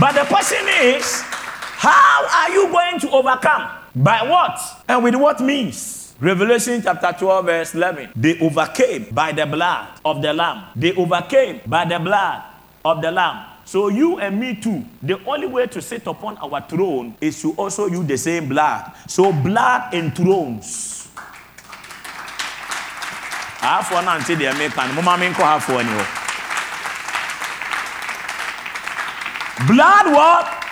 But the question is, how are you going to overcome? By what? And with what means? Revelation chapter 12, verse 11. They overcame by the blood of the Lamb. They overcame by the blood of the Lamb. So you and me too. The only way to sit upon our throne is to also use the same blood. So blood and thrones ahafoɔ no ante deɛ meka no moma menkɔ hafoɔ ni hɔ blood what?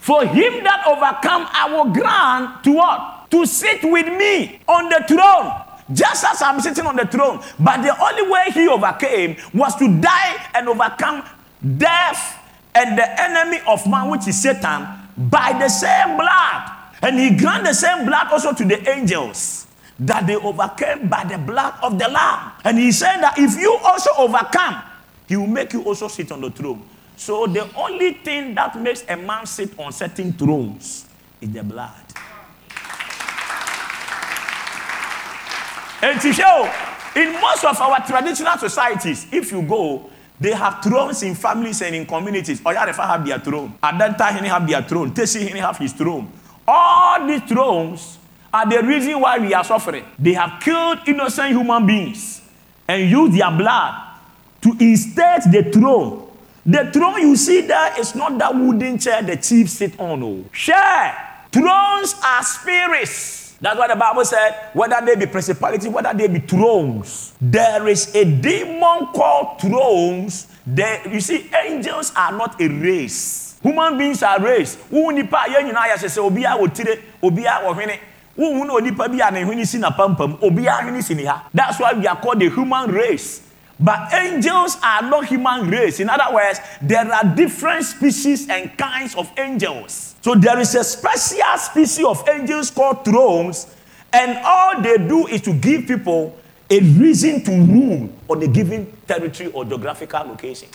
For him that overcome i will grant to what? To sit with me on the throne. Just as i'm sitting on the throne. But the only way he overcame was to die and overcome death and the enemy of man which is satan by the same blood. And he grant the same blood also to the angels that they overcame by the blood of the Lamb. And he said that if you also overcome, he will make you also sit on the throne. So the only thing that makes a man sit on certain thrones is the blood. And to show, oh, in most of our traditional societies, if you go, they have thrones in families and in communities. Oyarifa have their throne. Adenta have their throne. Teshie have his throne. All these thrones are the reason why we are suffering. They have killed innocent human beings and used their blood to instate the throne. The throne you see there is not that wooden chair the chiefs sit on. Oh. Share. Thrones are spirits. That's what the Bible said. Whether they be principality, whether they be thrones. There is a demon called thrones. There, you see, angels are not a race. Human beings are race. Wohu na onipa bi a ne hwene si napampam obiara hwene si ne ha. That's why we are called the human race. But angels are not human race. In other words there are different species and kinds of angels. So there is a special species of angels called thrones and all they do is to give people a reason to rule on a given territory or geographical location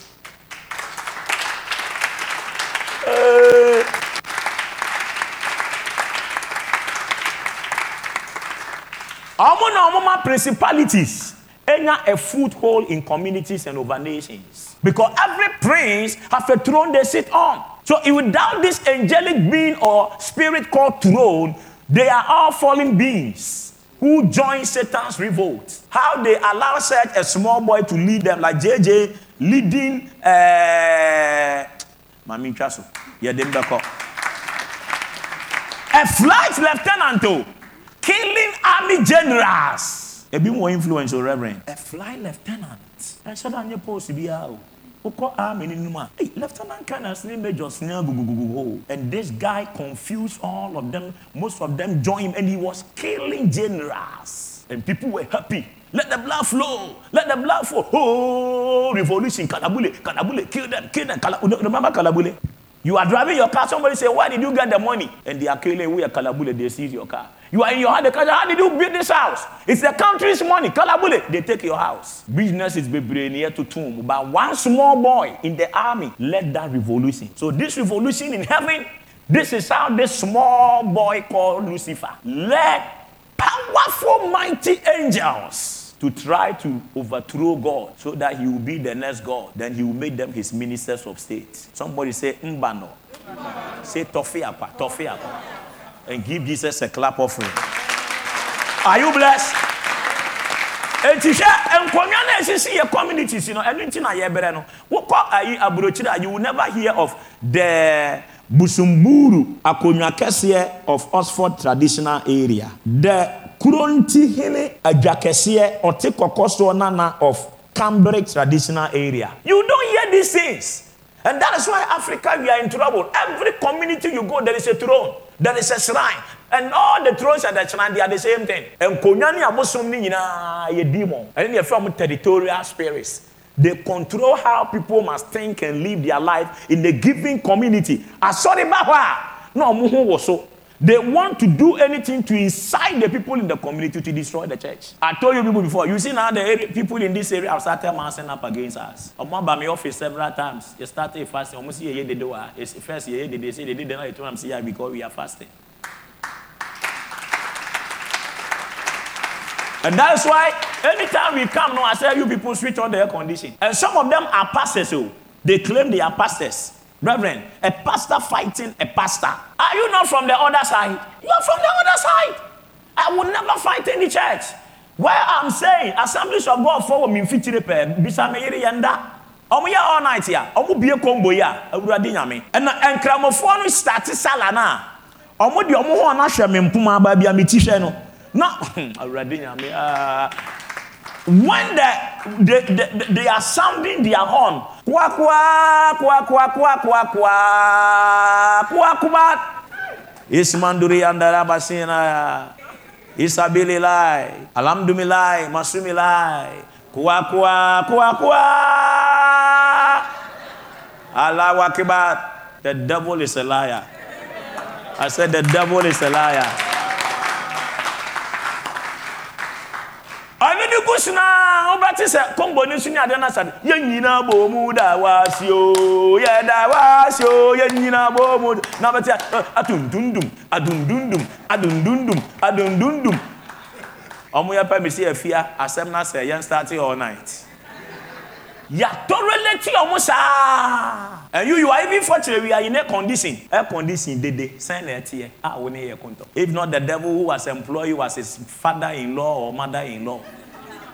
ọmụ na ọmụma principalities. Enya a foothold in communities and over nations. Because every prince have a throne they sit on. So without this angelic being or spirit called throne they are all fallen beings who join satan's revolt. How they allow such a small boy to lead them like jj leading uh, mami ntwa so yɛde mbɛkɔ a flight lieutenant o. Killing army generals. Ebi more influence o reverend. A fly lieutenant. Ṣe dá nye post bi a o. Wokɔ army ni mu a. Hey, lieutenant colonels ni majors ni agugugugu And this guy confused all of them. Most of them joined him and he was killing generals. And people were happy Let the blood flow. Let the blood flow. Oh, revolution. Kalabule. Kalabule. Kill them. Kill them. Kalabule. Remember Kalabule? You are driving your car. Somebody say, Where did you get the money? And they are killing we are Kalabule. They seize your car. You are in your house. How did you build this house? It's the country's money. Kalabule. They take your house. Business is near to tomb. But one small boy in the army led that revolution. So this revolution in heaven, this is how this small boy called Lucifer led powerful, mighty angels to try to overthrow God so that he will be the next God. Then he will make them his ministers of state. Somebody say, Mbano. Say, Tofiapa, Tofiapa. And give Jesus a clap offering. Are you blessed? eti hwɛ nkonnwa na esisi yɛ communities no ɛno nti na yɛbrɛ no. Wokɔ ayi aburokyire a you will never hear of the busumburu akonnwa kɛseɛ of oxford traditional area. The kuronti hene adwa kɛseɛ ɔte kɔkɔ soɔ nana of cambric traditional area. You don't hear these things. And that is why africa we are in trouble. Every community you go there is a throne there is a shrine and all the thrones at the shrine they are the same thing nkonnwa ne abosom ne nyinaa yɛ demon ɛne ne yɛfrɛ mo territorial spirits they control how people must think and live their life in a given community. Asori bahwa no muhu so. They want to do anything to incite the people in the community to destroy the church. I told you people before. You see now the area, people in this area have started massing up against us. I'm by my office several times. You started fasting. Almost see here they do. It's first year they say they did not. I'm saying because we are fasting. And that's why anytime we come now, I say you people switch on the air condition. And some of them are pastors, oh. they claim they are pastors. Reverend, a pastor fighting a pastor. Are you not from the other side? You are from the other side. I will never fight in the church. Where I'm saying, assemblies of God for me fitire pe bisa me yere yenda. Omo ya all night ya. Omo bie kombo ya. Awurade nyame. ɛna nkramofo no start sala na. Omo de omo ho na hwɛ me mpoma aba bia me ti hwɛ no. Now, <laughs> uh, when the, they, they, they are sounding their horn, kwa kwa kwa kwa kwa kwa kwa kwa kwa. Ismanduri andara basina Isabili lai. Alhamdulillah Masumi lai. Kwa kwa kwa kwa. Allah Akbar. The devil is a liar. I said the devil is a liar ɔno ne gu sena wobɛte sɛ kɔmbɔ ne so ne adeɛ no sade yɛn nyinaa bɔ mu da wase o yɛda wase o yɛn nyinaa bɔ mu na bɛte adundundum adundundum adundundum adundundum. Ɔmo yɛpɛ me sɛ yɛfia asɛm no sɛ yɛn start all night yàtọ̀rọ̀ létí ọmọ sáá. and you you are even fortunate we are in a condition air condition dede sẹ́n na ẹ tiẹ̀ a wọ́n ní yẹ kóńtọ̀. if not the devil who was employed you as his father-in-law or mother-in-law.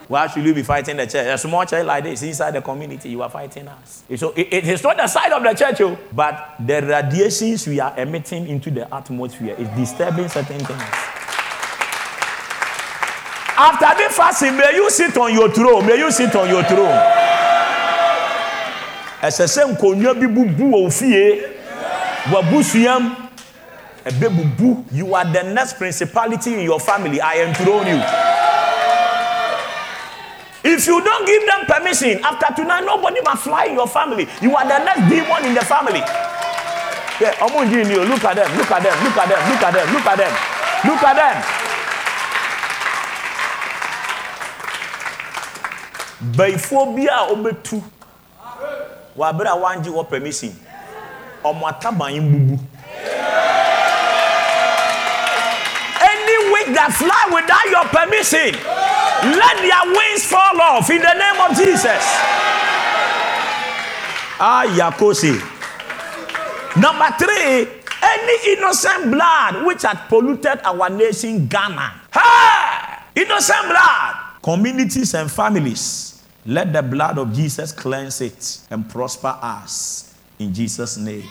Why should you be fighting the church? A small church like this inside the community, you are fighting us. So it, it is not the side of the church, oh, but the radiations we are emitting into the atmosphere is disturbing certain things. After the fasting, may you sit on your throne. May you sit on your throne ɛsɛ sɛ nkonnwa bi bubu wɔ fie. Wabusuam ɛbɛ bubu. You are the next principality in your family. I enthrone you. If you don't give them permission after tonight nobody must fly in your family. You are the next demon in the family. Yeah look at them look at them look at them look at them look at them look at them. bẹ̀yìfọ́ bí a ọbẹ̀ tu wabere a wangye wɔ permission. Ɔmo ataban bubu any wing that fly without your permission let their wings fall off in the name of jesus. Ah yakosi. Number three any innocent blood which had polluted our nation ghana. Hey innocent blood. Communities and families let the blood of Jesus cleanse it and prosper us in Jesus' name.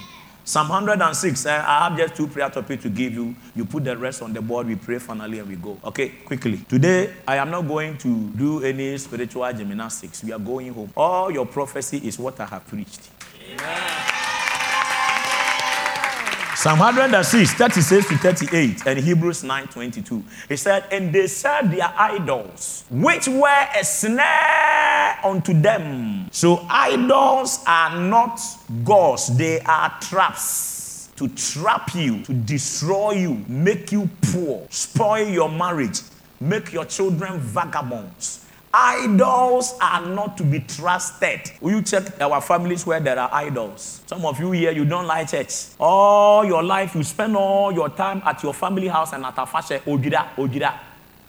Psalm 106. Eh, I have just two prayer topics to give you. You put the rest on the board. We pray finally and we go. Okay, quickly. Today, I am not going to do any spiritual gymnastics. We are going home. All your prophecy is what I have preached. Amen. Psalm 106, 36 to 38, and Hebrews 9 22. He said, And they served their idols, which were a snare unto them. So idols are not gods, they are traps to trap you, to destroy you, make you poor, spoil your marriage, make your children vagabonds. Idols are not to be trusted. Will you check our families where there are idols? Some of you here, you don't like church. All your life, you spend all your time at your family house and at a fashion. Ojida, ojida.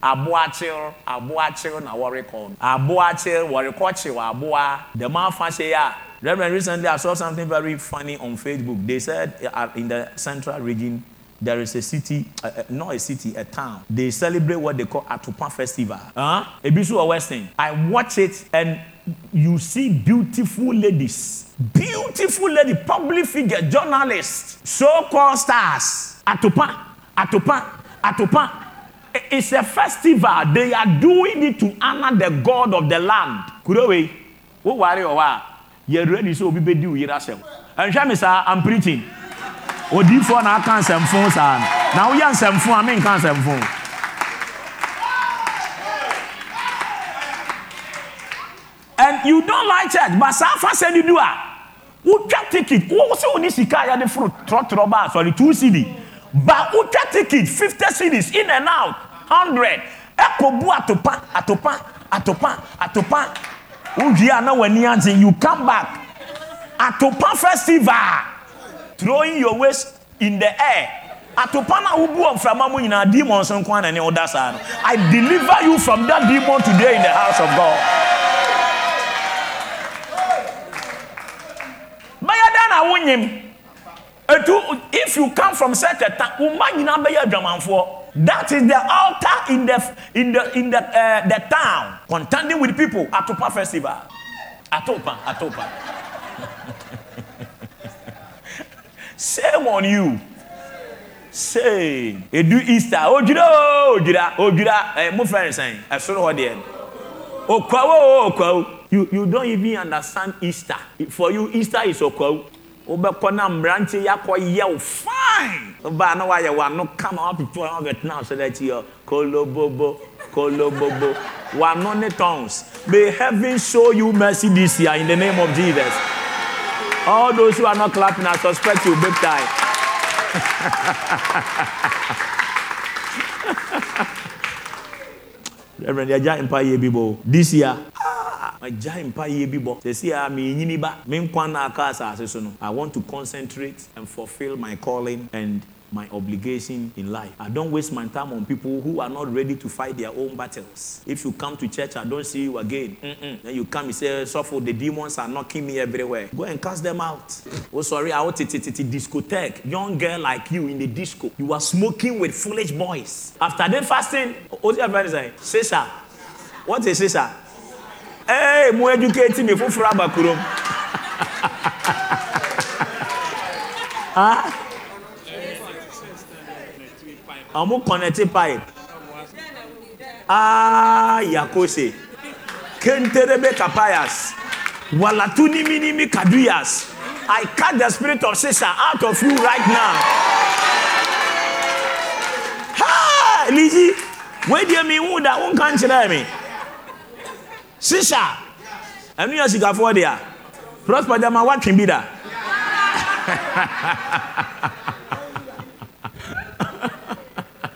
Aboachil, aboachil na call. Aboachil, worry kochi, aboa. The man fashion ya. Reverend, recently I saw something very funny on Facebook. They said uh, in the central region, there is a city, uh, not a city, a town. They celebrate what they call Atupa Festival. Huh? Ebisu or Western. I watch it and you see beautiful ladies, beautiful lady, public figure, journalists, so-called stars. Atupa, Atupa, Atupa. It's a festival. They are doing it to honor the God of the land. Kurowe, worry or what? You're ready so we be do it ourselves. And Shamisa, I'm preaching odiifoɔ na aka nsɛmfo saa no. Na woyɛ nsɛmfo a menka nsɛmfo and you don't like church but saa fa sɛ do a wotwa ticket. Wo sɛ wo ne sika a yɛde foro trɔtrɔ ba sɔre two cd ba wotwa ticket fifty cds in and out hundred. Ɛkɔ bu atopa atopa atopa atopa. Wodwie a na w'ani agye. You come back. Atopa festival throwing your waist in the air. Atopa na wobu mframa mu nyinaa demons nko ana ne no. I deliver you from that demon today in the house of god. Bɛyɛ dɛn na if you come from such a town wo mma nyinaa bɛyɛ adwamanfoɔ. That is the altar in the in the in the uh, the town contending with people. Atopa festival. Atopa atopa Shame on you. Shame. Edu Easter. Ojira ojira ojira. Eh, mo friend saying. Ẹ̀sùn hɔ deɛ. Okwawo okwawo. You you don't even understand Easter. For you Easter is okwawo. Wobɛkɔ na mmeranteɛ yɛ akɔ yɛ wo fine. Ɔbaa na wayɛ wano kama wapepo a wabɛtena ase n'akyi yɛ kolobobo kolobobo. Wano ne tongues. May heaven show you mercy this year in the name of Jesus. All those who are not clapping, I suspect you big time. <laughs> Reverend, yɛagya mpayɛ bi bɔ this year me na i want to concentrate and fulfill my calling and my obligation in life. I don't waste my time on people who are not ready to fight their own battles. If you come to church, I don't see you again. Mm-mm. Then you come, and say, Suffer, the demons are knocking me everywhere. Go and cast them out. Oh, sorry, I want to discotheque. Young girl like you in the disco. You are smoking with foolish boys. After then fasting, what's your friend say? Sister. What is sister? Hey, mo educating me for frabakurum. <laughs> Ah? Ah? ɔmo kɔnɛte pipe. Aa yakose kenterebe kapayas. Walatu niminimi kaduyas. I cut the spirit of sisa out of you right now. Ha liji wey deɛ mi hu da wo nka nkyerɛ mi sisa ɛnu yɛ sikafoɔ deɛ prosper dama watwe bi da.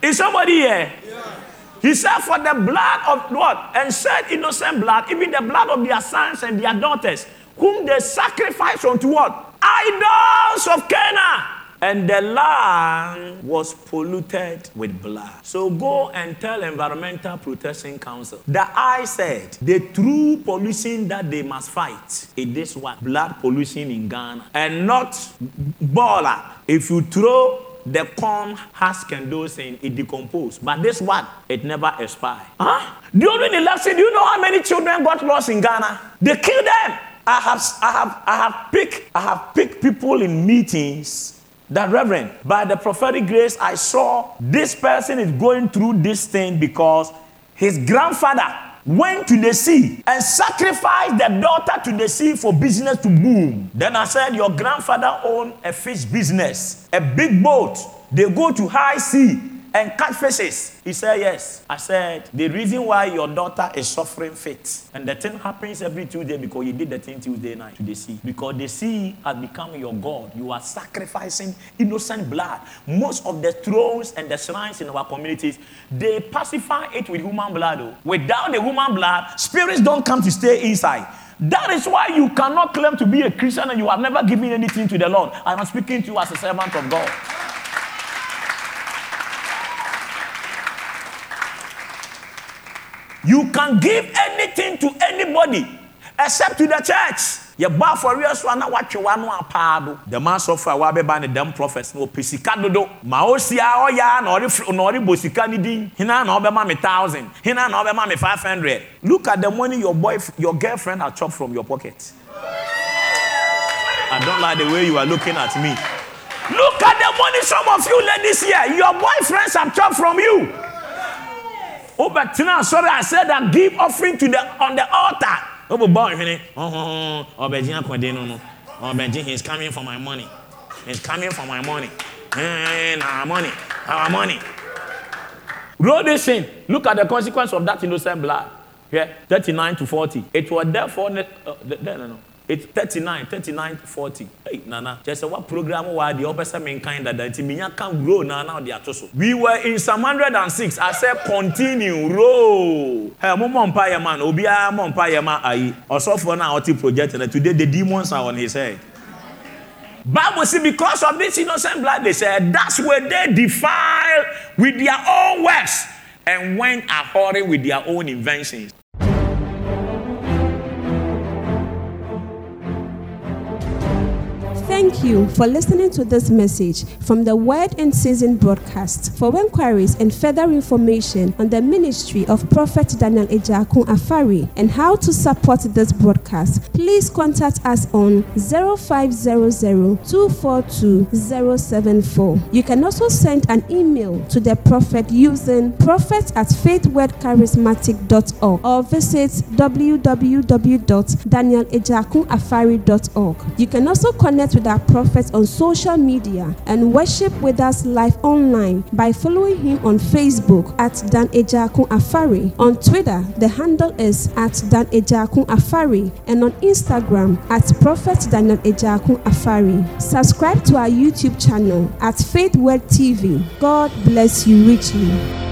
Is somebody here? He said, For the blood of what? And said, innocent blood, even the blood of their sons and their daughters, whom they sacrificed unto what? Idols of Canaan. And the land was polluted with blood. So go and tell Environmental Protection Council that I said the true pollution that they must fight is this one blood pollution in Ghana and not baller. If you throw the corn husk and it decompose. But this one, it never expire. Huh? During the election, do you know how many children got lost in Ghana? They killed them. I have, I have, I have picked, I have picked people in meetings that Reverend, by the prophetic grace, I saw this person is going through this thing because his grandfather went to the sea and sacrificed the daughter to the sea for business to boom. Then I said, Your grandfather owned a fish business, a big boat. They go to high sea and catch fishes? He said, Yes. I said, The reason why your daughter is suffering fit, and the thing happens every Tuesday because you did the thing Tuesday night to the sea. Because the sea has become your God. You are sacrificing innocent blood. Most of the thrones and the shrines in our communities, they pacify it with human blood. Though. Without the human blood, spirits don't come to stay inside. That is why you cannot claim to be a Christian and you have never given anything to the Lord. I am speaking to you as a servant of God. You can give anything to anybody except to the church. yɛ bɔ afɔreɛ so a na watwe wa no apaa do dɛm asɔfo a wabɛba ne dɛm prophets na ɔpɛ sika dodo. Ma osia na na sika din. Hena na ɔbɛma me thousand? Hena na ɔbɛma me five hundred? Look at the money your boy your girlfriend has chopped from your pocket. I don't like the way you are looking at me. Look at the money some of you ladies here your boyfriends have chopped from you wobɛtena asɔre said that give offering to the on the altar. Wobɛbɔ ɔhwene ɔbɛgye akɔde no no. Ɔbɛgye he's coming for my money. He's coming for my money. And our money. Our money. Roll this thing. Look at the consequence of that innocent blood. Yeah 39 to 40 it was therefore uh, no, no, no. It's 39, 39, 40. Hey, Nana, just a what program why the opposite main kind that the Timiya can grow now now they are so. We were in Psalm 106. I said continue, roll. Hey, Momo Empire man, Obia Empire man, I also for now project and today the demons are on his head. Bible see because of this innocent blood, they said that's where they defile with their own works and went a hurry with their own inventions. Thank you for listening to this message from the Word and Season broadcast. For inquiries and further information on the ministry of Prophet Daniel Ejakun Afari and how to support this broadcast, please contact us on 0500-242-074. You can also send an email to the prophet using prophet at faithwordcharismatic.org or visit www.danielejakunafari.org. You can also connect with our prophet on social media and worship with us live online by following him on Facebook at Dan Ejakun Afari. On Twitter, the handle is at Dan Ejakun Afari and on Instagram at Prophet Daniel Ejakun Afari. Subscribe to our YouTube channel at Faith Word TV. God bless you richly.